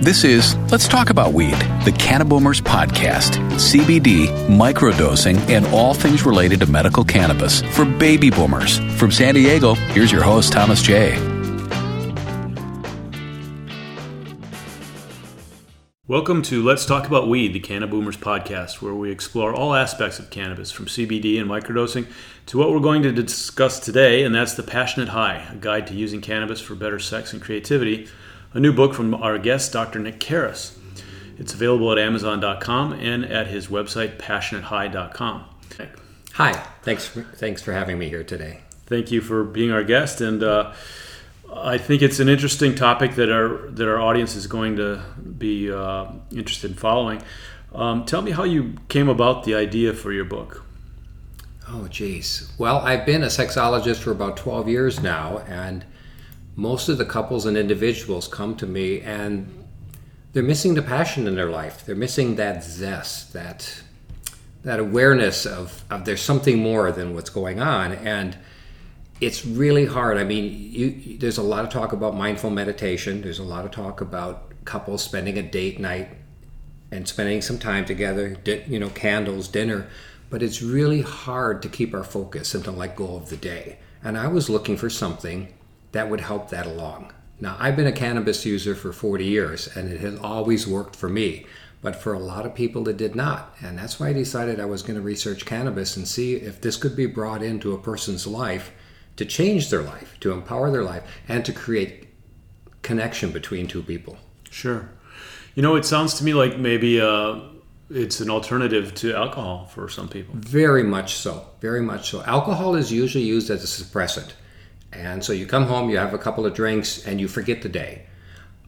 This is Let's Talk About Weed, the Cannaboomers podcast. CBD, microdosing, and all things related to medical cannabis for baby boomers. From San Diego, here's your host, Thomas J. Welcome to Let's Talk About Weed, the Cannaboomers podcast, where we explore all aspects of cannabis, from CBD and microdosing to what we're going to discuss today, and that's The Passionate High, a guide to using cannabis for better sex and creativity, a new book from our guest, Dr. Nick Karras. It's available at Amazon.com and at his website, passionatehigh.com. Hi, thanks for, thanks for having me here today. Thank you for being our guest, and uh, I think it's an interesting topic that our that our audience is going to be uh, interested in following. Um, tell me how you came about the idea for your book. Oh, geez. Well, I've been a sexologist for about 12 years now, and most of the couples and individuals come to me and they're missing the passion in their life. They're missing that zest, that that awareness of, of there's something more than what's going on. And it's really hard. I mean, you, there's a lot of talk about mindful meditation. There's a lot of talk about couples spending a date night and spending some time together, you know, candles, dinner. But it's really hard to keep our focus and to let go of the day. And I was looking for something that would help that along. Now, I've been a cannabis user for 40 years and it has always worked for me, but for a lot of people it did not. And that's why I decided I was going to research cannabis and see if this could be brought into a person's life to change their life, to empower their life, and to create connection between two people. Sure. You know, it sounds to me like maybe uh, it's an alternative to alcohol for some people. Very much so. Very much so. Alcohol is usually used as a suppressant. And so you come home, you have a couple of drinks, and you forget the day.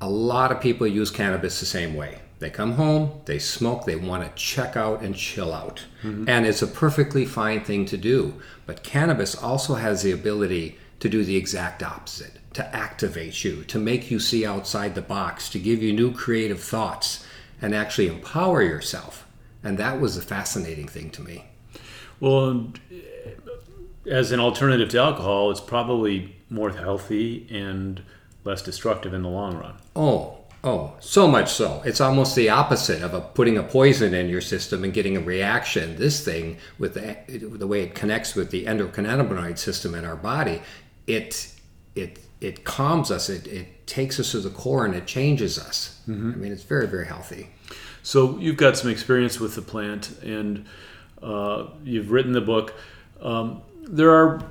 A lot of people use cannabis the same way. They come home, they smoke, they want to check out and chill out. Mm-hmm. And it's a perfectly fine thing to do. But cannabis also has the ability to do the exact opposite to activate you, to make you see outside the box, to give you new creative thoughts, and actually empower yourself. And that was a fascinating thing to me. Well, as an alternative to alcohol, it's probably more healthy and less destructive in the long run. Oh, Oh, so much so. It's almost the opposite of a, putting a poison in your system and getting a reaction. This thing, with the, the way it connects with the endocannabinoid system in our body, it it it calms us. It, it takes us to the core and it changes us. Mm-hmm. I mean, it's very very healthy. So you've got some experience with the plant, and uh, you've written the book. Um, there are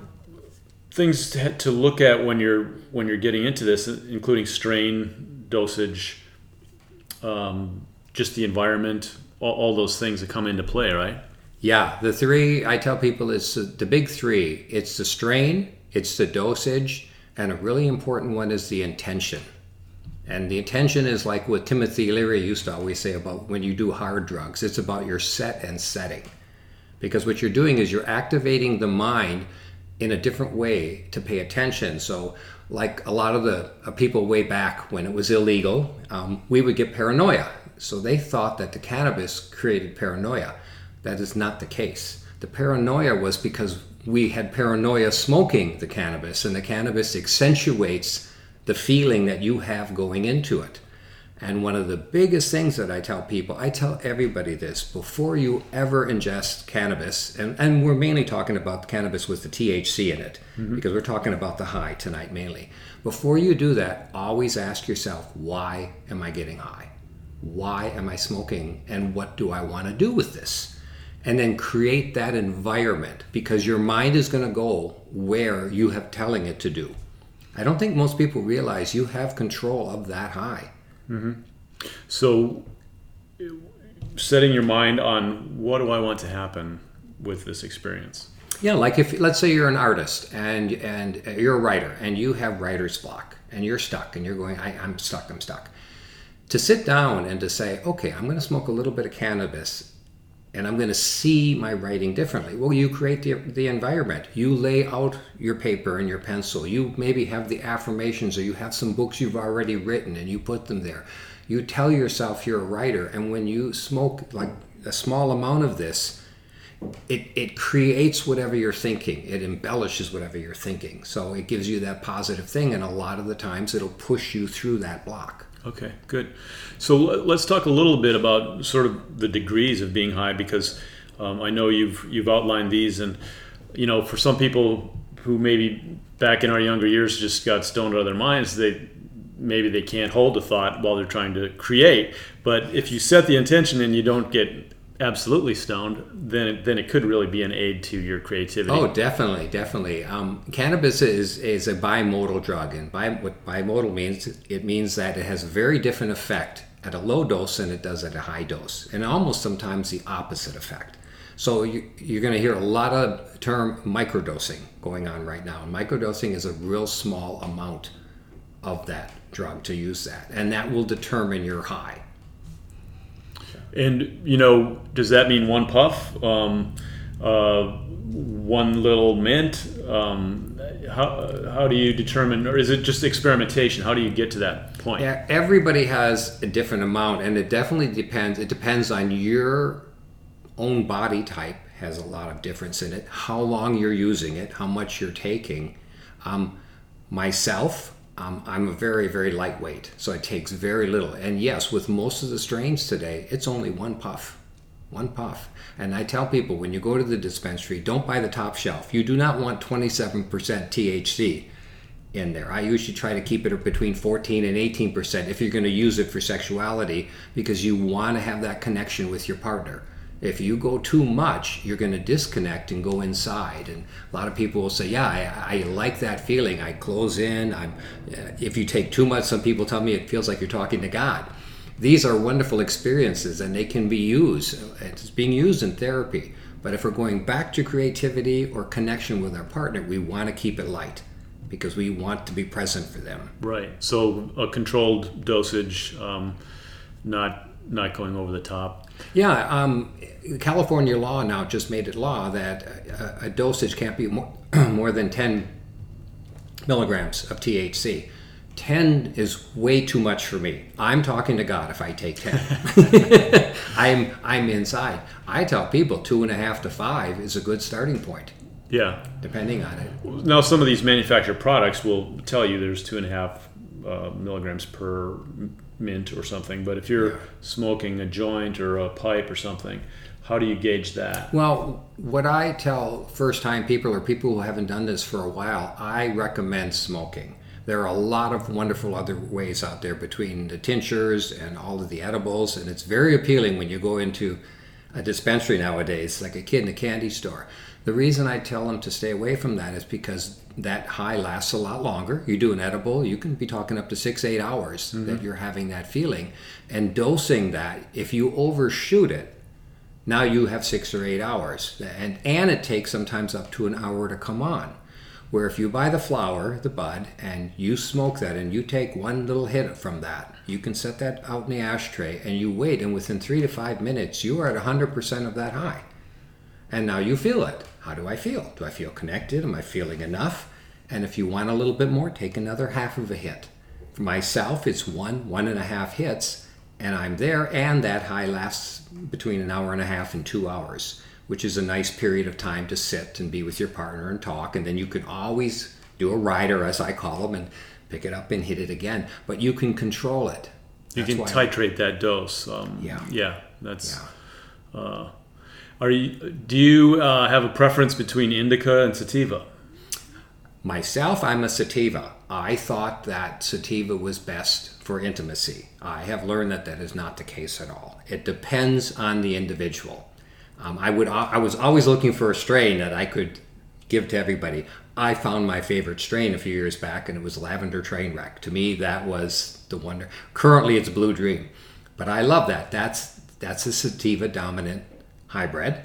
things to, to look at when you're when you're getting into this, including strain dosage, um, just the environment, all, all, those things that come into play, right? Yeah, the three I tell people is the big three. It's the strain, it's the dosage, and a really important one is the intention. And the intention is like what Timothy Leary used to always say about when you do hard drugs. It's about your set and setting. Because what you're doing is you're activating the mind in a different way to pay attention. So like a lot of the uh, people way back when it was illegal, um, we would get paranoia. So they thought that the cannabis created paranoia. That is not the case. The paranoia was because we had paranoia smoking the cannabis, and the cannabis accentuates the feeling that you have going into it. And one of the biggest things that I tell people, I tell everybody this before you ever ingest cannabis, and, and we're mainly talking about cannabis with the THC in it, mm-hmm. because we're talking about the high tonight mainly. Before you do that, always ask yourself, why am I getting high? Why am I smoking? And what do I want to do with this? And then create that environment because your mind is going to go where you have telling it to do. I don't think most people realize you have control of that high. Mm-hmm. So, setting your mind on what do I want to happen with this experience? Yeah, like if let's say you're an artist and and you're a writer and you have writer's block and you're stuck and you're going, I, I'm stuck, I'm stuck. To sit down and to say, okay, I'm going to smoke a little bit of cannabis and I'm going to see my writing differently. Well, you create the, the environment. You lay out your paper and your pencil. You maybe have the affirmations or you have some books you've already written and you put them there. You tell yourself you're a writer. And when you smoke like a small amount of this, it, it creates whatever you're thinking. It embellishes whatever you're thinking. So it gives you that positive thing. And a lot of the times it'll push you through that block. Okay, good. So let's talk a little bit about sort of the degrees of being high because um, I know you've you've outlined these, and you know, for some people who maybe back in our younger years just got stoned out of their minds, they maybe they can't hold a thought while they're trying to create. But if you set the intention and you don't get absolutely stoned, then it, then it could really be an aid to your creativity. Oh, definitely, definitely. Um, cannabis is is a bimodal drug, and bi, what bimodal means it means that it has a very different effect at a low dose than it does at a high dose, and almost sometimes the opposite effect. So you, you're going to hear a lot of term microdosing going on right now. And microdosing is a real small amount of that drug to use that, and that will determine your high. And you know, does that mean one puff, um, uh, one little mint? Um, how how do you determine, or is it just experimentation? How do you get to that point? Yeah, everybody has a different amount, and it definitely depends. It depends on your own body type. Has a lot of difference in it. How long you're using it, how much you're taking. Um, myself, um, I'm a very, very lightweight, so it takes very little. And yes, with most of the strains today, it's only one puff. One puff. And I tell people when you go to the dispensary, don't buy the top shelf. You do not want 27% THC in there. I usually try to keep it between 14 and 18% if you're going to use it for sexuality because you want to have that connection with your partner. If you go too much, you're going to disconnect and go inside. And a lot of people will say, "Yeah, I, I like that feeling. I close in. I'm." Uh, if you take too much, some people tell me it feels like you're talking to God. These are wonderful experiences, and they can be used. It's being used in therapy. But if we're going back to creativity or connection with our partner, we want to keep it light because we want to be present for them. Right. So a controlled dosage, um, not not going over the top. Yeah, um, California law now just made it law that a, a dosage can't be more, more than 10 milligrams of THC. 10 is way too much for me. I'm talking to God if I take 10. I'm, I'm inside. I tell people two and a half to five is a good starting point. Yeah. Depending on it. Now, some of these manufactured products will tell you there's two and a half uh, milligrams per mint or something. But if you're yeah. smoking a joint or a pipe or something, how do you gauge that? Well, what I tell first time people or people who haven't done this for a while, I recommend smoking. There are a lot of wonderful other ways out there between the tinctures and all of the edibles, and it's very appealing when you go into a dispensary nowadays, like a kid in a candy store. The reason I tell them to stay away from that is because that high lasts a lot longer. You do an edible, you can be talking up to six, eight hours mm-hmm. that you're having that feeling. And dosing that, if you overshoot it, now you have six or eight hours. And, and it takes sometimes up to an hour to come on. Where if you buy the flower, the bud, and you smoke that and you take one little hit from that, you can set that out in the ashtray and you wait, and within three to five minutes, you are at 100% of that high. And now you feel it. How do I feel? Do I feel connected? Am I feeling enough? And if you want a little bit more, take another half of a hit. For myself, it's one, one and a half hits, and I'm there, and that high lasts between an hour and a half and two hours, which is a nice period of time to sit and be with your partner and talk. And then you can always do a rider, as I call them, and pick it up and hit it again. But you can control it. You can titrate that dose. Um, yeah. Yeah. That's. Yeah. Uh, are you? Do you uh, have a preference between indica and sativa? Myself, I'm a sativa. I thought that sativa was best for intimacy. I have learned that that is not the case at all. It depends on the individual. Um, I would. I was always looking for a strain that I could give to everybody. I found my favorite strain a few years back, and it was Lavender train wreck. To me, that was the wonder. Currently, it's Blue Dream, but I love that. That's that's a sativa dominant hybrid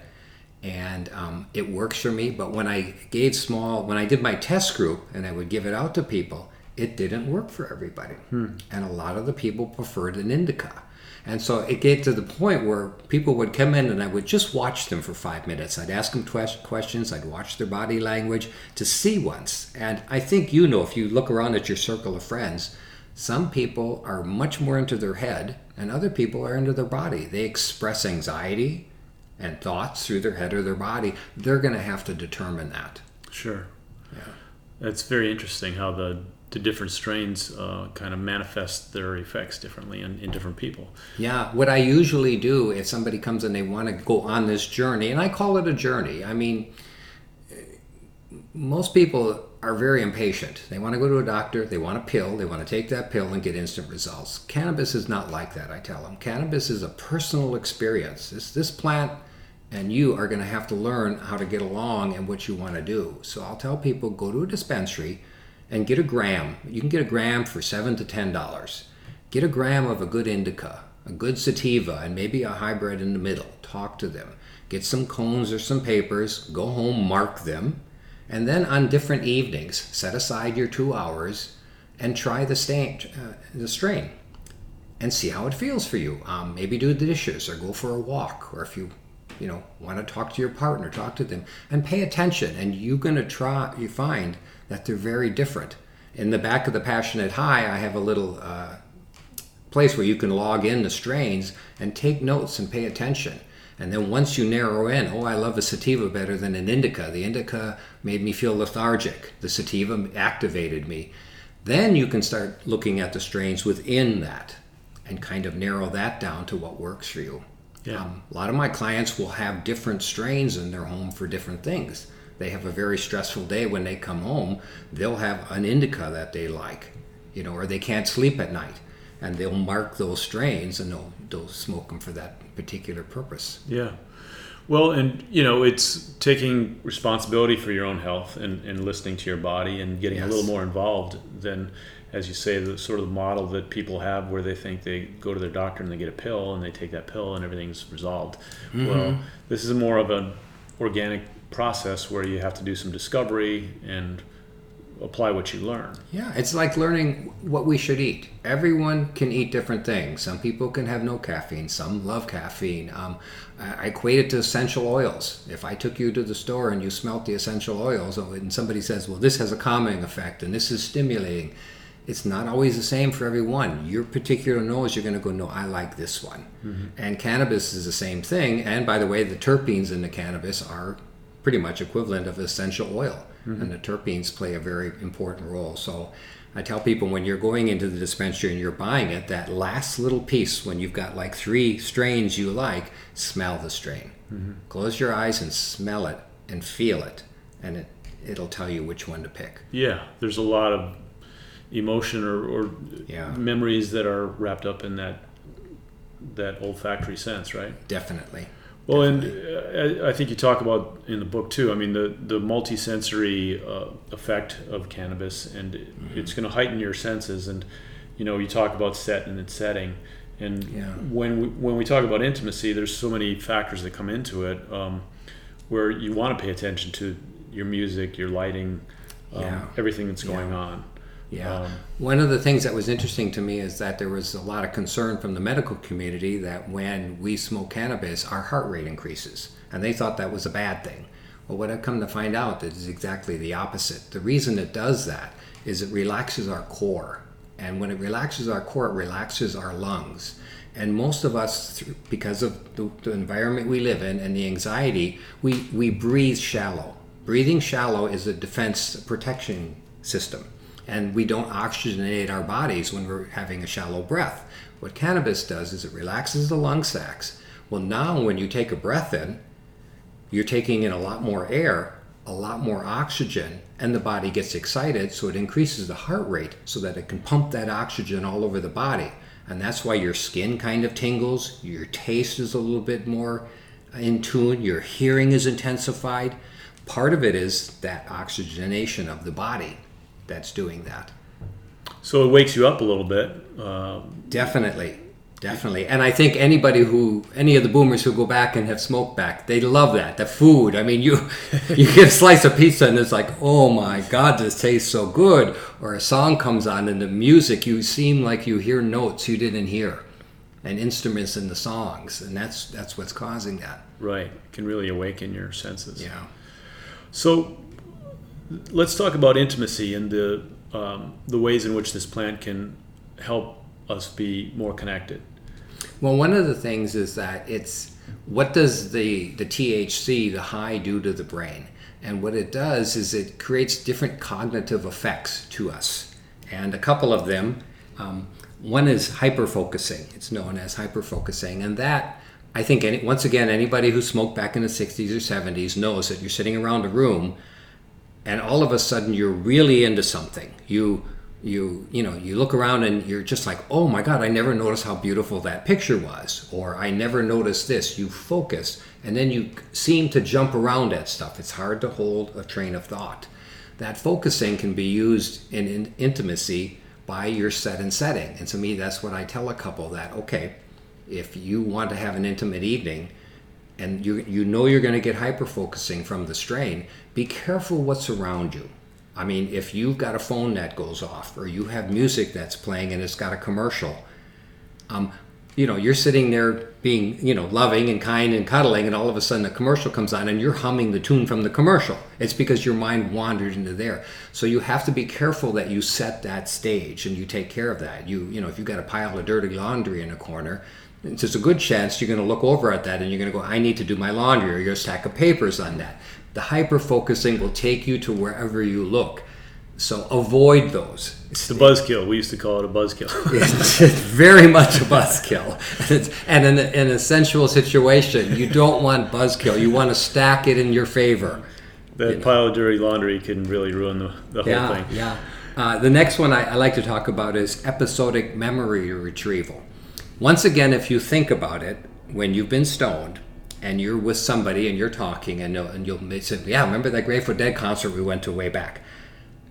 and um, it works for me but when i gave small when i did my test group and i would give it out to people it didn't work for everybody. Hmm. and a lot of the people preferred an indica. And so it get to the point where people would come in and i would just watch them for five minutes. I'd ask them questions. I'd watch their body language to see once. And i think you know if you look around at your circle of friends some people are much more into their head and other people are into their body. They express anxiety and thoughts through their head or their body, they're going to have to determine that. Sure. Yeah. It's very interesting how the the different strains uh, kind of manifest their effects differently in, in different people. Yeah, what I usually do if somebody comes and they want to go on this journey, and I call it a journey. I mean, most people are very impatient. They want to go to a doctor, they want a pill, they want to take that pill and get instant results. Cannabis is not like that, I tell them. Cannabis is a personal experience. This, this plant and you are going to have to learn how to get along and what you want to do. So I'll tell people go to a dispensary and get a gram. You can get a gram for seven to ten dollars. Get a gram of a good indica, a good sativa, and maybe a hybrid in the middle. Talk to them. Get some cones or some papers. Go home, mark them, and then on different evenings, set aside your two hours and try the strain, uh, the strain, and see how it feels for you. Um, maybe do the dishes or go for a walk, or if you you know want to talk to your partner talk to them and pay attention and you're going to try you find that they're very different. In the back of the passionate high i have a little uh, place where you can log in the strains and take notes and pay attention. And then once you narrow in oh i love a sativa better than an indica. The indica made me feel lethargic. The sativa activated me. Then you can start looking at the strains within that and kind of narrow that down to what works for you Yeah. um, a lot of my clients will have different strains in their home for different things. They have a very stressful day when they come home. They'll have an indica that they like, you know, or they can't sleep at night, and they'll mark those strains and they'll they'll smoke them for that particular purpose. Yeah. Well, and you know, it's taking responsibility for your own health and, and listening to your body and getting a little more involved than, as you say, the sort of model that people have where they think they go to their doctor and they get a pill and they take that pill and everything's resolved. Well, this is more of an organic process where you have to do some discovery and apply what you learn. Yeah, it's like learning what we should eat. Everyone can eat different things. Some people can have no caffeine. Some love caffeine. Um, I equate it to essential oils. If I took you to the store and you smelt the essential oils, and somebody says, "Well, this has a calming effect and this is stimulating," it's not always the same for everyone. Your particular nose, you're going to go, "No, I like this one." Mm-hmm. And cannabis is the same thing. And by the way, the terpenes in the cannabis are pretty much equivalent of essential oil, mm-hmm. and the terpenes play a very important role. So I tell people when you're going into the dispensary and you're buying it, that last little piece, when you've got like three strains you like, smell the strain. Mm-hmm. Close your eyes and smell it and feel it, and it it'll tell you which one to pick. Yeah, there's a lot of emotion or, or Yeah. memories that are wrapped up in that that olfactory sense, right? Definitely. Well, and uh, I think you talk about in the book too. I mean, the the multisensory uh, effect of cannabis, and it's going to heighten your senses. And you know, you talk about set and its setting, and Yeah. when we, when we talk about intimacy, there's so many factors that come into it, um, where you want to pay attention to your music, your lighting, um, Yeah. everything that's going Yeah. on. Yeah. Um, One of the things that was interesting to me is that there was a lot of concern from the medical community that when we smoke cannabis, our heart rate increases. And they thought that was a bad thing. Well, what I've come to find out is exactly the opposite. The reason it does that is it relaxes our core. And when it relaxes our core, it relaxes our lungs. And most of us, because of the, the environment we live in and the anxiety, we, we breathe shallow. Breathing shallow is a defense protection system and we don't oxygenate our bodies when we're having a shallow breath. What cannabis does is it relaxes the lung sacs. Well, now when you take a breath in, you're taking in a lot more air, a lot more oxygen, and the body gets excited, so it increases the heart rate so that it can pump that oxygen all over the body. And that's why your skin kind of tingles, your taste is a little bit more in tune, your hearing is intensified. Part of it is that oxygenation of the body that's doing that. so it wakes you up a little bit. Um, Definitely, definitely. And I think anybody who, any of the boomers who go back and have smoked back, they love that. The food. I mean, you you get a slice of pizza and it's like, oh my God, this tastes so good. Or a song comes on and the music, you seem like you hear notes you didn't hear, and instruments in the songs, and that's that's what's causing that. right, it can really awaken your senses. Yeah. So let's talk about intimacy and the um, the ways in which this plant can help us be more connected. Well, one of the things is that it's what does the the THC, the high, do to the brain? And what it does is it creates different cognitive effects to us. and a couple of them. Um, one is hyperfocusing. It's known as hyperfocusing, and that I think any, once again anybody who smoked back in the 60s or 70s knows that you're sitting around a room, and all of a sudden you're really into something. You you you know you look around and you're just like oh my god i never noticed how beautiful that picture was or i never noticed this. You focus and then you seem to jump around at stuff. It's hard to hold a train of thought. That focusing can be used in, in intimacy by your set and setting. And to me that's what i tell a couple that okay if you want to have an intimate evening and you you know you're going to get hyper focusing from the strain be careful what's around you I mean, if you've got a phone that goes off, or you have music that's playing and it's got a commercial, um, you know, you're sitting there being, you know, loving and kind and cuddling, and all of a sudden a commercial comes on and you're humming the tune from the commercial. It's because your mind wandered into there. So you have to be careful that you set that stage and you take care of that. You, you know, if you've got a pile of dirty laundry in a corner, there's a good chance you're going to look over at that and you're going to go, I need to do my laundry, or you're stack of papers on that. The hyper focusing will take you to wherever you look. So avoid those. It's the buzzkill. We used to call it a buzzkill. it's very much a buzzkill. And, in, in a sensual situation, you don't want buzzkill. You want to stack it in your favor. That you know. pile of dirty laundry can really ruin the, the whole yeah, thing. Yeah. Uh, the next one I, I like to talk about is episodic memory retrieval. Once again, if you think about it, when you've been stoned, and you're with somebody and you're talking and, and you'll say, yeah, remember that Grateful Dead concert we went to way back?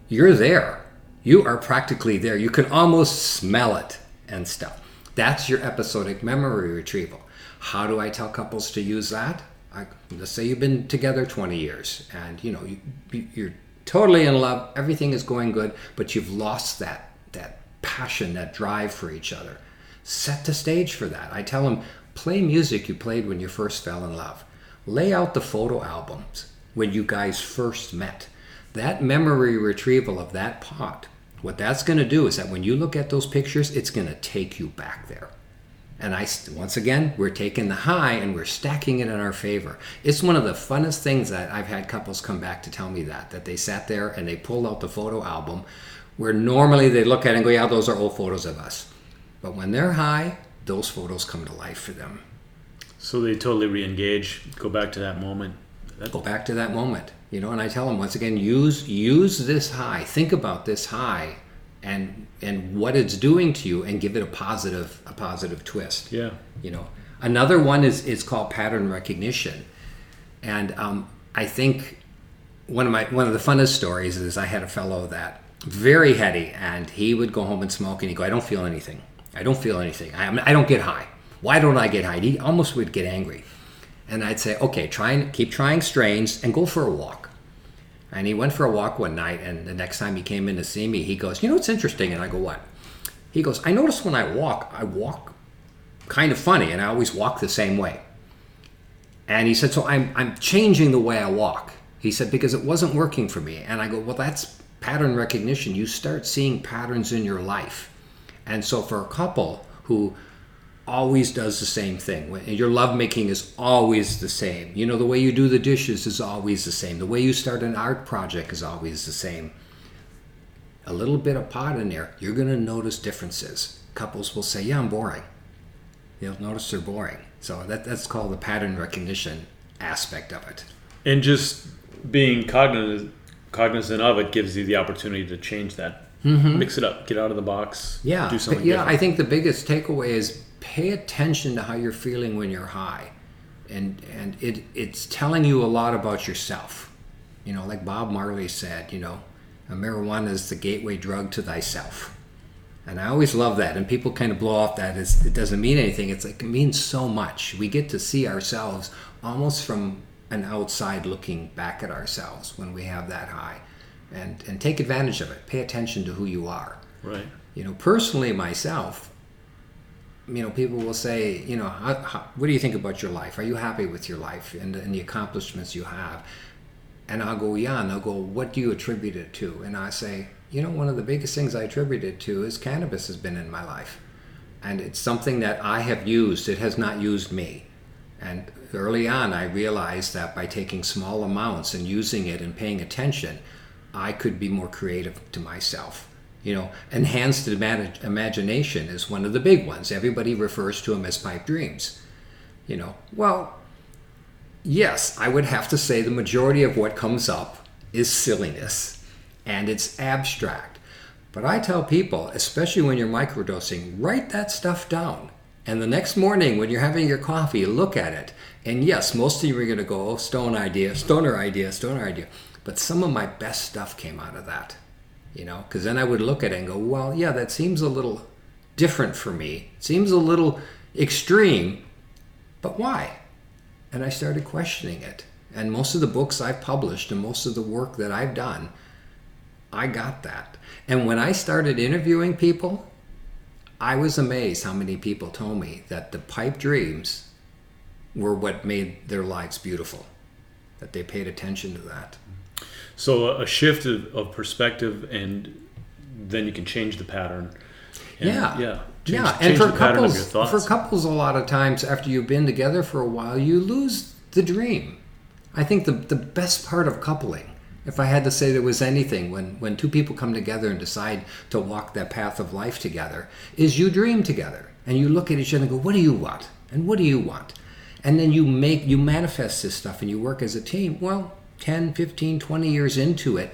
You're there. You are practically there. You can almost smell it and stuff. That's your episodic memory retrieval. How do I tell couples to use that? I, let's say you've been together 20 years and you know you, you're totally in love, everything is going good, but you've lost that that passion, that drive for each other. Set the stage for that. I tell them, Play music you played when you first fell in love. Lay out the photo albums when you guys first met. That memory retrieval of that pot, what that's going to do is that when you look at those pictures, it's going to take you back there. And I, once again, we're taking the high and we're stacking it in our favor. It's one of the funnest things that I've had couples come back to tell me that, that they sat there and they pulled out the photo album where normally they look at it and go, yeah, those are old photos of us. But when they're high, those photos come to life for them. So they totally re-engage, go back to that moment. That... Go back to that moment, you know. And I tell them once again, use use this high. Think about this high, and and what it's doing to you, and give it a positive a positive twist. Yeah. You know, another one is is called pattern recognition, and um, I think one of my one of the funnest stories is I had a fellow that very heady, and he would go home and smoke, and he'd go, "I don't feel anything." I don't feel anything. I, I don't get high. Why don't I get high? He almost would get angry. And I'd say, okay, try and keep trying strains and go for a walk. And he went for a walk one night, and the next time he came in to see me, he goes, You know what's interesting? And I go, What? He goes, I notice when I walk, I walk kind of funny, and I always walk the same way. And he said, So I'm, I'm changing the way I walk. He said, Because it wasn't working for me. And I go, Well, that's pattern recognition. You start seeing patterns in your life. And so for a couple who always does the same thing, your lovemaking is always the same. You know, the way you do the dishes is always the same. The way you start an art project is always the same. A little bit of pot in there, you're going to notice differences. Couples will say, Yeah, I'm boring. You'll notice they're boring. So that, that's called the pattern recognition aspect of it. And just being cognizant, cognizant of it gives you the opportunity to change that Mm-hmm. Mix it up. Get out of the box. Yeah. Do something. Yeah. Different. I think the biggest takeaway is pay attention to how you're feeling when you're high, and and it it's telling you a lot about yourself. You know, like Bob Marley said. You know, marijuana is the gateway drug to thyself. And I always love that. And people kind of blow off that as it doesn't mean anything. It's like it means so much. We get to see ourselves almost from an outside looking back at ourselves when we have that high and and take advantage of it. Pay attention to who you are. Right. You know, personally myself, you know, people will say, you know, how, how, what do you think about your life? Are you happy with your life and, and the accomplishments you have? And I'll go, yeah. And they'll go, what do you attribute it to? And I say, you know, one of the biggest things I attribute it to is cannabis has been in my life. And it's something that I have used. It has not used me. And early on, I realized that by taking small amounts and using it and paying attention, I could be more creative to myself. You know, enhanced imag- imagination is one of the big ones. Everybody refers to them as pipe dreams. You know, well, yes, I would have to say the majority of what comes up is silliness and it's abstract. But I tell people, especially when you're microdosing, write that stuff down. And the next morning, when you're having your coffee, look at it. And yes, most of you are going to go, oh, stone idea, stoner idea, stoner idea. But some of my best stuff came out of that, you know, because then I would look at it and go, well, yeah, that seems a little different for me. It seems a little extreme, but why? And I started questioning it. And most of the books I've published and most of the work that I've done, I got that. And when I started interviewing people, I was amazed how many people told me that the pipe dreams were what made their lives beautiful, that they paid attention to that. So a shift of, of perspective, and then you can change the pattern. And, yeah, yeah, change, yeah. And for couples, for couples, a lot of times after you've been together for a while, you lose the dream. I think the the best part of coupling if I had to say there was anything when, when two people come together and decide to walk that path of life together, is you dream together and you look at each other and go, What do you want? And what do you want? And then you make you manifest this stuff and you work as a team. Well, 10, 15, 20 years into it,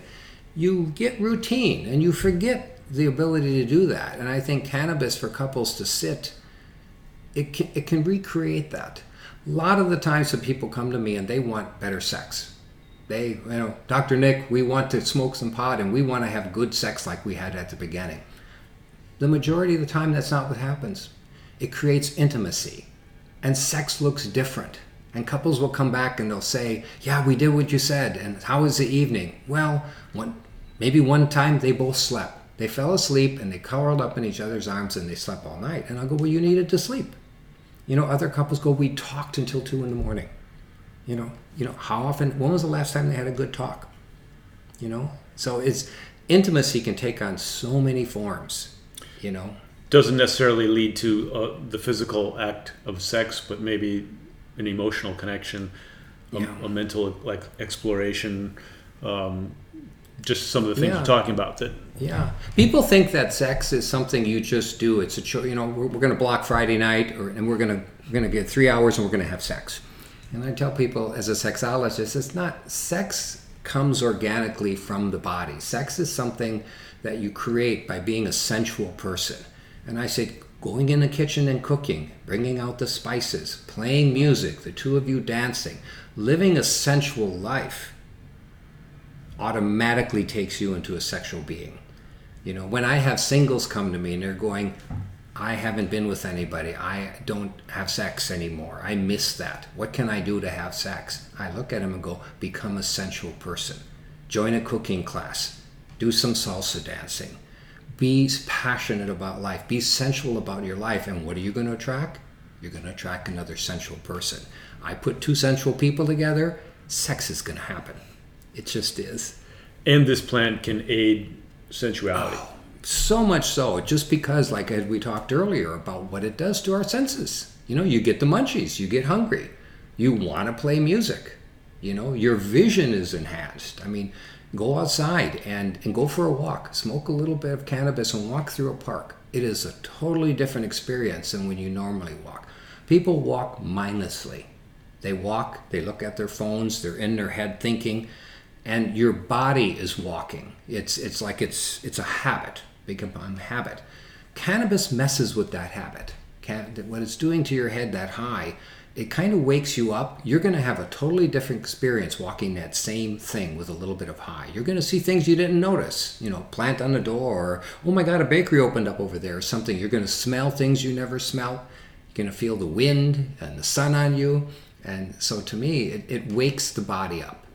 you get routine and you forget the ability to do that. And I think cannabis for couples to sit, it can, it can recreate that. A lot of the times that people come to me and they want better sex they, you know, Dr. Nick, we want to smoke some pot and we want to have good sex like we had at the beginning. The majority of the time, that's not what happens. It creates intimacy, and sex looks different. And couples will come back and they'll say, "Yeah, we did what you said." And how was the evening? Well, one, maybe one time they both slept. They fell asleep and they curled up in each other's arms and they slept all night. And I'll go, "Well, you needed to sleep." You know, other couples go, "We talked until two in the morning." You know, you know, how often? When was the last time they had a good talk? You know, so it's intimacy can take on so many forms. You know, doesn't necessarily lead to uh, the physical act of sex, but maybe an emotional connection, a, yeah. a mental like exploration. Um, just some of the things yeah. you're talking about that yeah people think that sex is something you just do it's a cho- you know we're, we're going to block friday night or, and we're going to we're going to get three hours and we're going to have sex and I tell people as a sexologist, it's not sex comes organically from the body. Sex is something that you create by being a sensual person. And I say, going in the kitchen and cooking, bringing out the spices, playing music, the two of you dancing, living a sensual life automatically takes you into a sexual being. You know, when I have singles come to me and they're going, I haven't been with anybody. I don't have sex anymore. I miss that. What can I do to have sex? I look at him and go, become a sensual person. Join a cooking class. Do some salsa dancing. Be passionate about life. Be sensual about your life. And what are you going to attract? You're going to attract another sensual person. I put two sensual people together, sex is going to happen. It just is. And this plant can aid sensuality. Oh so much so, just because, like as we talked earlier about what it does to our senses. You know, you get the munchies, you get hungry, you want to play music. You know, your vision is enhanced. I mean, go outside and, and go for a walk, smoke a little bit of cannabis, and walk through a park. It is a totally different experience than when you normally walk. People walk mindlessly. They walk, they look at their phones, they're in their head thinking, and your body is walking. It's, it's like it's, it's a habit become a habit. Cannabis messes with that habit. Can, what it's doing to your head that high, it kind of wakes you up. You're going to have a totally different experience walking that same thing with a little bit of high. You're going to see things you didn't notice. You know, plant on the door, or oh my God, a bakery opened up over there, or something. You're going to smell things you never smelled. You're going to feel the wind and the sun on you. And so to me, it, it wakes the body up.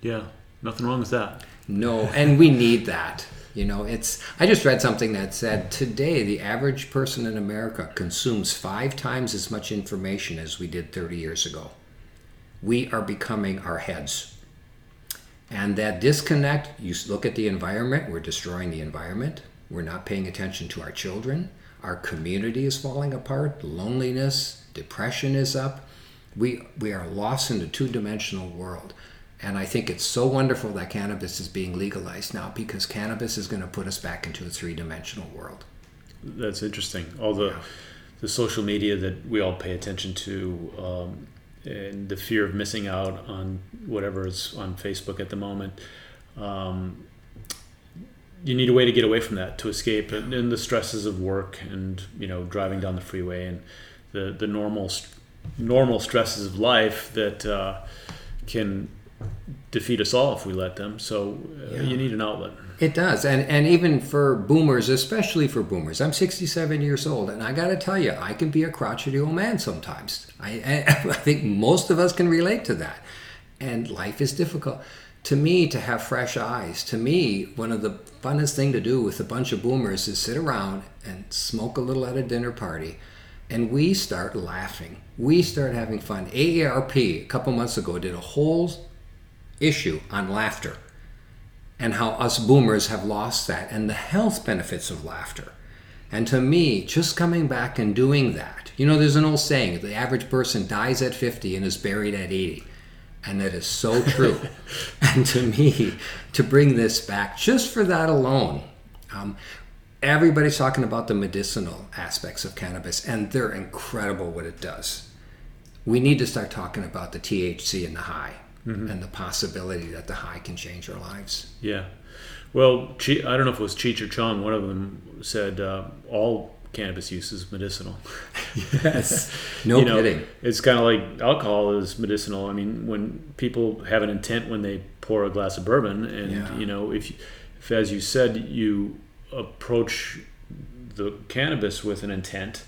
Yeah, nothing wrong with that. No, and we need that. You know, it's. I just read something that said today the average person in America consumes five times as much information as we did 30 years ago. We are becoming our heads. And that disconnect, you look at the environment, we're destroying the environment. We're not paying attention to our children. Our community is falling apart. Loneliness, depression is up. We, we are lost in a two dimensional world. And I think it's so wonderful that cannabis is being legalized now because cannabis is going to put us back into a three dimensional world. That's interesting. All the, yeah. the social media that we all pay attention to, um, and the fear of missing out on whatever is on Facebook at the moment. Um, you need a way to get away from that to escape and, and, the stresses of work and you know driving down the freeway and the the normal normal stresses of life that uh, can defeat us all if we let them. So uh, yeah. you need an outlet. It does, and and even for boomers, especially for boomers. I'm 67 years old, and I got to tell you, I can be a crotchety old man sometimes. I I think most of us can relate to that, and life is difficult. To me, to have fresh eyes, to me, one of the funnest thing to do with a bunch of boomers is sit around and smoke a little at a dinner party and we start laughing. We start having fun. AARP a couple months ago did a whole issue on laughter and how us boomers have lost that and the health benefits of laughter. And to me, just coming back and doing that, you know, there's an old saying the average person dies at 50 and is buried at 80. And that is so true. and to me, to bring this back just for that alone, um, everybody's talking about the medicinal aspects of cannabis, and they're incredible what it does. We need to start talking about the THC and the high, mm-hmm. and the possibility that the high can change our lives. Yeah. Well, I don't know if it was Cheech or Chong. One of them said uh, all cannabis use is medicinal. yes. No you know, kidding. It's kind of like alcohol is medicinal. I mean, when people have an intent when they pour a glass of bourbon, and yeah. you know, if, if as you said, you approach the cannabis with an intent,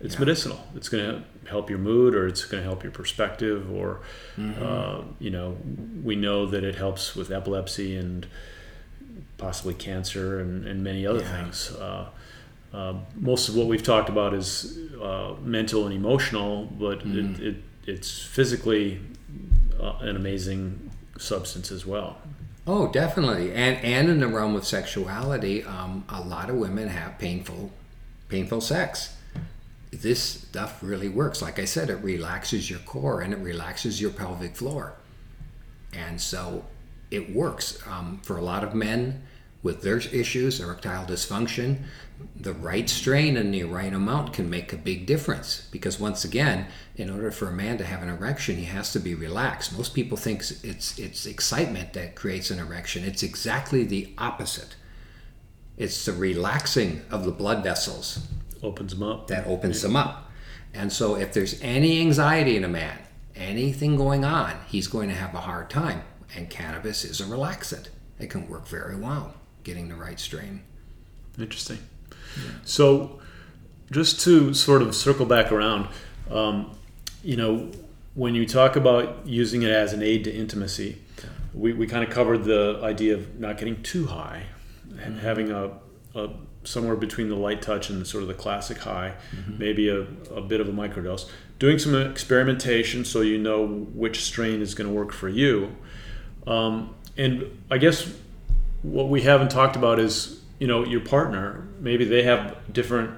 it's yeah. medicinal. It's going to help your mood, or it's going to help your perspective, or mm-hmm. uh, you know, we know that it helps with epilepsy and possibly cancer and, and many other yeah. things. Uh, uh, most of what we've talked about is uh, mental and emotional, but mm-hmm. it, it, it's physically uh, an amazing substance as well. Oh, definitely, and and in the realm of sexuality, um, a lot of women have painful, painful sex. This stuff really works. Like I said, it relaxes your core and it relaxes your pelvic floor, and so it works um, for a lot of men with their issues, erectile dysfunction, the right strain and the right amount can make a big difference. Because once again, in order for a man to have an erection, he has to be relaxed. Most people think it's it's excitement that creates an erection. It's exactly the opposite. It's the relaxing of the blood vessels. Opens them up. That opens them up. And so if there's any anxiety in a man, anything going on, he's going to have a hard time. And cannabis is a relaxant. It can work very well getting the right strain. Interesting. Yeah. So, just to sort of circle back around, um, you know, when you talk about using it as an aid to intimacy, we, we kind of covered the idea of not getting too high and mm-hmm. having a, a, somewhere between the light touch and sort of the classic high, mm-hmm. maybe a, a bit of a microdose. Doing some experimentation so you know which strain is going to work for you. Um, and I guess what we haven't talked about is you know your partner maybe they have different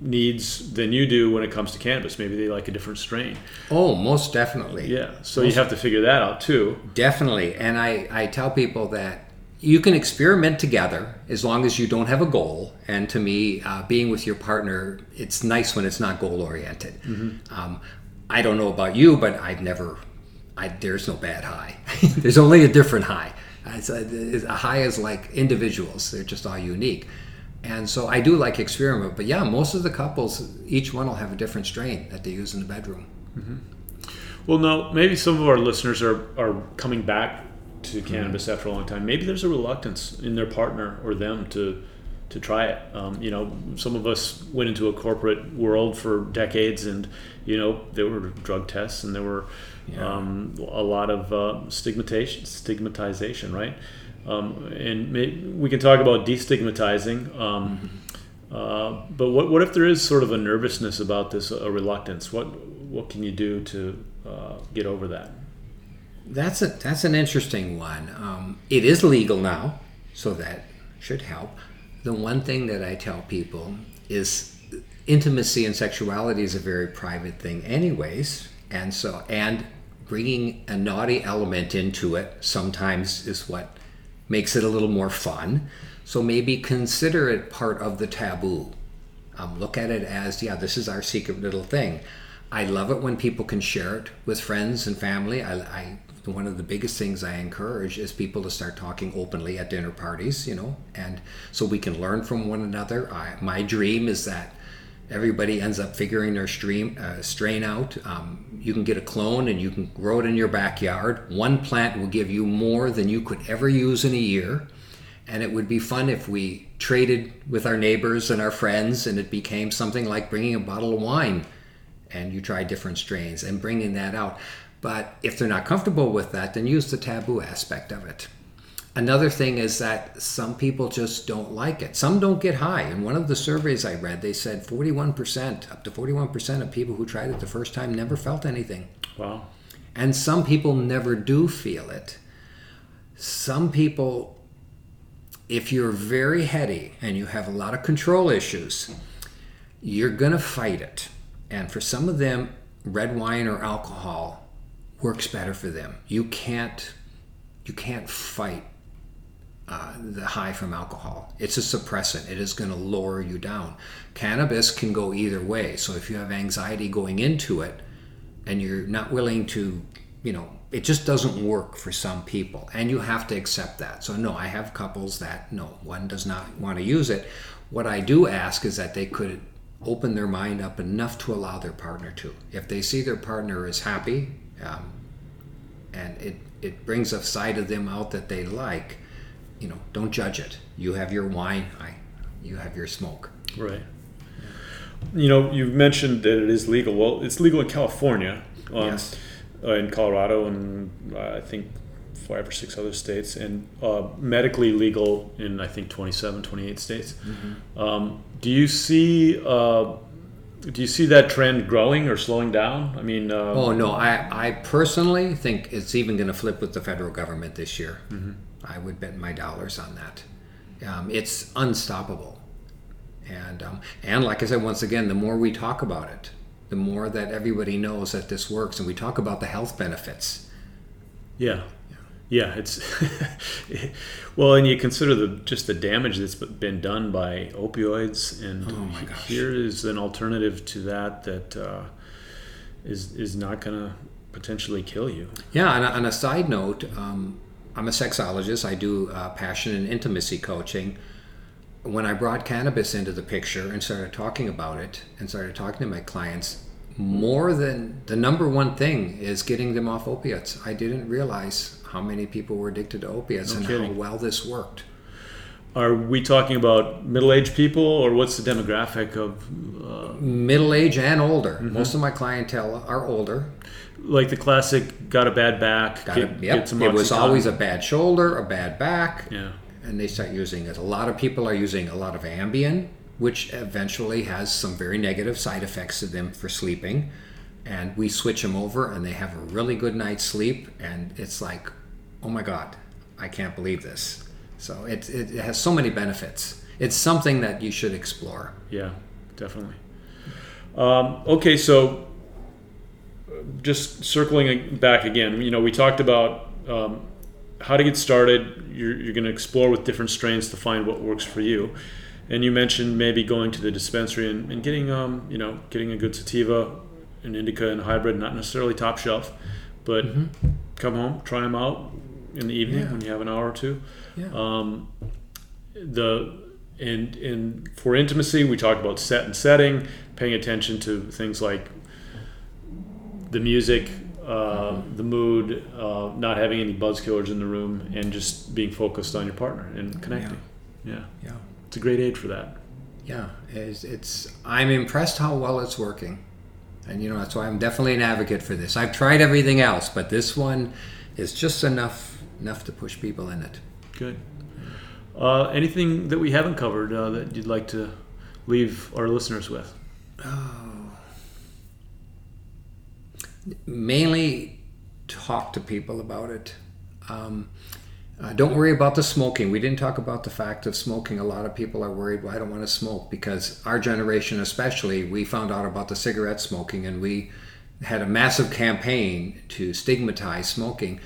needs than you do when it comes to cannabis maybe they like a different strain oh most definitely yeah so most you have to figure that out too definitely and i i tell people that you can experiment together as long as you don't have a goal and to me uh, being with your partner it's nice when it's not goal oriented mm-hmm. um, i don't know about you but i've never I, there's no bad high there's only a different high it's a, a high is like individuals; they're just all unique. And so I do like experiment, but yeah, most of the couples, each one will have a different strain that they use in the bedroom. Mm-hmm. Well, now maybe some of our listeners are are coming back to mm-hmm. cannabis mm-hmm. after a long time. Maybe there's a reluctance in their partner or them to to try it. Um, you know, some of us went into a corporate world for decades, and you know there were drug tests and there were yeah. um, a lot of uh, stigmatization, stigmatization, right? Um, and may, we can talk about destigmatizing. Um, mm-hmm. uh, but what, what if there is sort of a nervousness about this, a reluctance? What what can you do to uh, get over that? That's a that's an interesting one. Um, it is legal now, so that should help. The one thing that I tell people is intimacy and sexuality is a very private thing, anyways, and so and bringing a naughty element into it sometimes is what makes it a little more fun. So maybe consider it part of the taboo. Um, look at it as, yeah, this is our secret little thing. I love it when people can share it with friends and family. I, I one of the biggest things I encourage is people to start talking openly at dinner parties, you know, and so we can learn from one another. I, my dream is that everybody ends up figuring their stream uh, strain out. Um, you can get a clone and you can grow it in your backyard. One plant will give you more than you could ever use in a year. And it would be fun if we traded with our neighbors and our friends and it became something like bringing a bottle of wine and you try different strains and bringing that out. But if they're not comfortable with that, then use the taboo aspect of it. Another thing is that some people just don't like it. Some don't get high. In one of the surveys I read, they said 41%, up to 41% of people who tried it the first time never felt anything. Wow. And some people never do feel it. Some people, if you're very heady and you have a lot of control issues, you're going to fight it. And for some of them, red wine or alcohol works better for them. You can't you can't fight uh, the high from alcohol. It's a suppressant. It is going to lower you down. Cannabis can go either way. So if you have anxiety going into it and you're not willing to, you know, it just doesn't work for some people and you have to accept that. So no, I have couples that no, one does not want to use it. What I do ask is that they could open their mind up enough to allow their partner to. If they see their partner is happy um, and it, it brings a side of them out that they like, you know, don't judge it. You have your wine, I, you have your smoke. Right. You know, you've mentioned that it is legal. Well, it's legal in California, um, Yes. uh, in Colorado, and uh, I think five or six other states, and uh, medically legal in I think 27, 28 states. Um, do you see? Do you see that trend growing or slowing down? I mean, uh, Oh no, I, I personally think it's even going to flip with the federal government this year. I would bet my dollars on that. Um, it's unstoppable, and um, and like I said, once again, the more we talk about it, the more that everybody knows that this works, and we talk about the health benefits. Yeah. Yeah, it's well, and you consider the just the damage that's been done by opioids, and Oh here is an alternative to that that uh, is is not going to potentially kill you. Yeah, on a, on a side note, um, I'm a sexologist. I do uh, passion and intimacy coaching. When I brought cannabis into the picture and started talking about it and started talking to my clients, more than the number one thing is getting them off opiates. I didn't realize how many people were addicted to opiates No and kidding. how well this worked. Are we talking about middle-aged people, or what's the demographic of uh, Middle age and older. Most of my clientele are older. like the classic "got a bad back"? Got get- it. Yep. get It was always a bad shoulder, a bad back. yeah. and they start using it. A lot of people are using a lot of Ambien, which eventually has some very negative side effects to them for sleeping. And we switch them over, and they have a really good night's sleep. And it's like, oh my God, I can't believe this. So it, it has so many benefits. It's something that you should explore. Yeah, definitely. Um, okay, so uh, just circling back again, you know, we talked about um, how to get started. You're, you're going to explore with different strains to find what works for you. And you mentioned maybe going to the dispensary and, and getting, um, you know, getting a good sativa, an indica, and hybrid, not necessarily top shelf, but come home, try them out in the evening Yeah. when you have an hour or two Yeah. um, the and and for intimacy we talked about set and setting paying attention to things like the music uh, the mood uh, not having any buzz killers in the room and just being focused on your partner and connecting yeah, yeah. it's a great age for that Yeah, it's, it's. I'm impressed how well it's working, and you know that's why I'm definitely an advocate for this. I've tried everything else, but this one is just enough enough to push people in it. good uh, anything that we haven't covered uh, that you'd like to leave our listeners with Oh. Mainly, talk to people about it. Um, uh, don't worry about the smoking. We didn't talk about the fact of smoking. A lot of people are worried. Well, I don't want to smoke because our generation, especially, we found out about the cigarette smoking and we had a massive campaign to stigmatize smoking.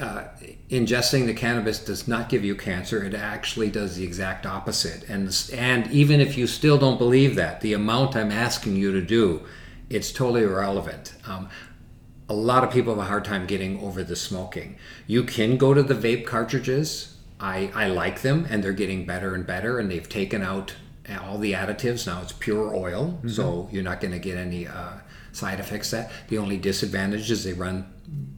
Uh, ingesting the cannabis does not give you cancer. It actually does the exact opposite. And and even if you still don't believe that, the amount I'm asking you to do, it's totally irrelevant. Um, a lot of people have a hard time getting over the smoking. You can go to the vape cartridges. I, I like them, and they're getting better and better. And they've taken out all the additives. Now it's pure oil, mm-hmm. so you're not going to get any uh, side effects. That the only disadvantage is they run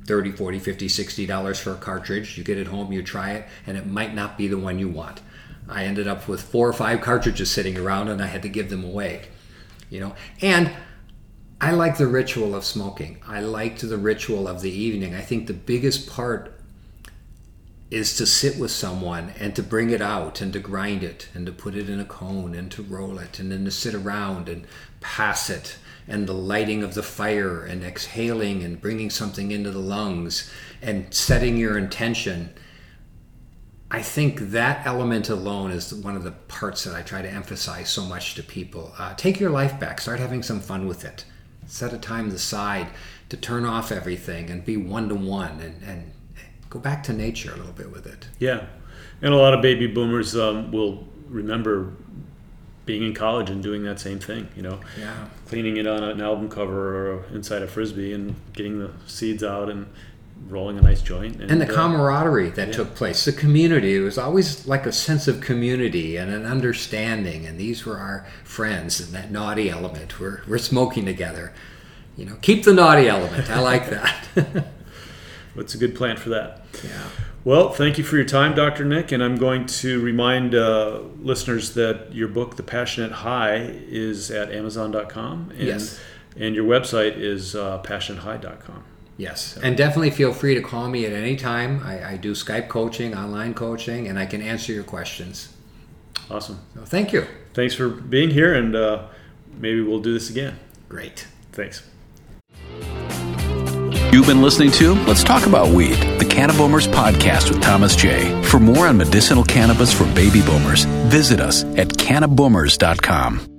30 40 50 60 dollars for a cartridge. You get it home you try it and it might not be the one you want. I ended up with four or five cartridges sitting around and i had to give them away you know? And i like the ritual of smoking. I liked the ritual of the evening. I think the biggest part is to sit with someone and to bring it out and to grind it and to put it in a cone and to roll it and then to sit around and pass it and the lighting of the fire and exhaling and bringing something into the lungs and setting your intention. I think that element alone is one of the parts that I try to emphasize so much to people. Uh, take your life back, start having some fun with it. Set a time aside to turn off everything and be one to one and, go back to nature a little bit with it. Yeah. And a lot of baby boomers um, will remember being in college and doing that same thing, you know, yeah. cleaning it on an album cover or inside a frisbee and getting the seeds out and rolling a nice joint. And, and the uh, camaraderie that yeah. took place, the community. It was always like a sense of community and an understanding. And these were our friends and that naughty element. We're, we're smoking together. You know, keep the naughty element. I like that. What's a good plan for that? Yeah. Well, thank you for your time, Dr. Nick. And I'm going to remind uh, listeners that your book, The Passionate High, is at Amazon.com. And, yes. And your website is uh, passionatehigh.com. Yes. And definitely feel free to call me at any time. I, I do Skype coaching, online coaching, and I can answer your questions. Awesome. So thank you. Thanks for being here, and uh, maybe we'll do this again. Great. Thanks. You've been listening to Let's Talk About Weed, the Cannaboomers podcast with Thomas J. For more on medicinal cannabis for baby boomers, visit us at cannaboomers.com.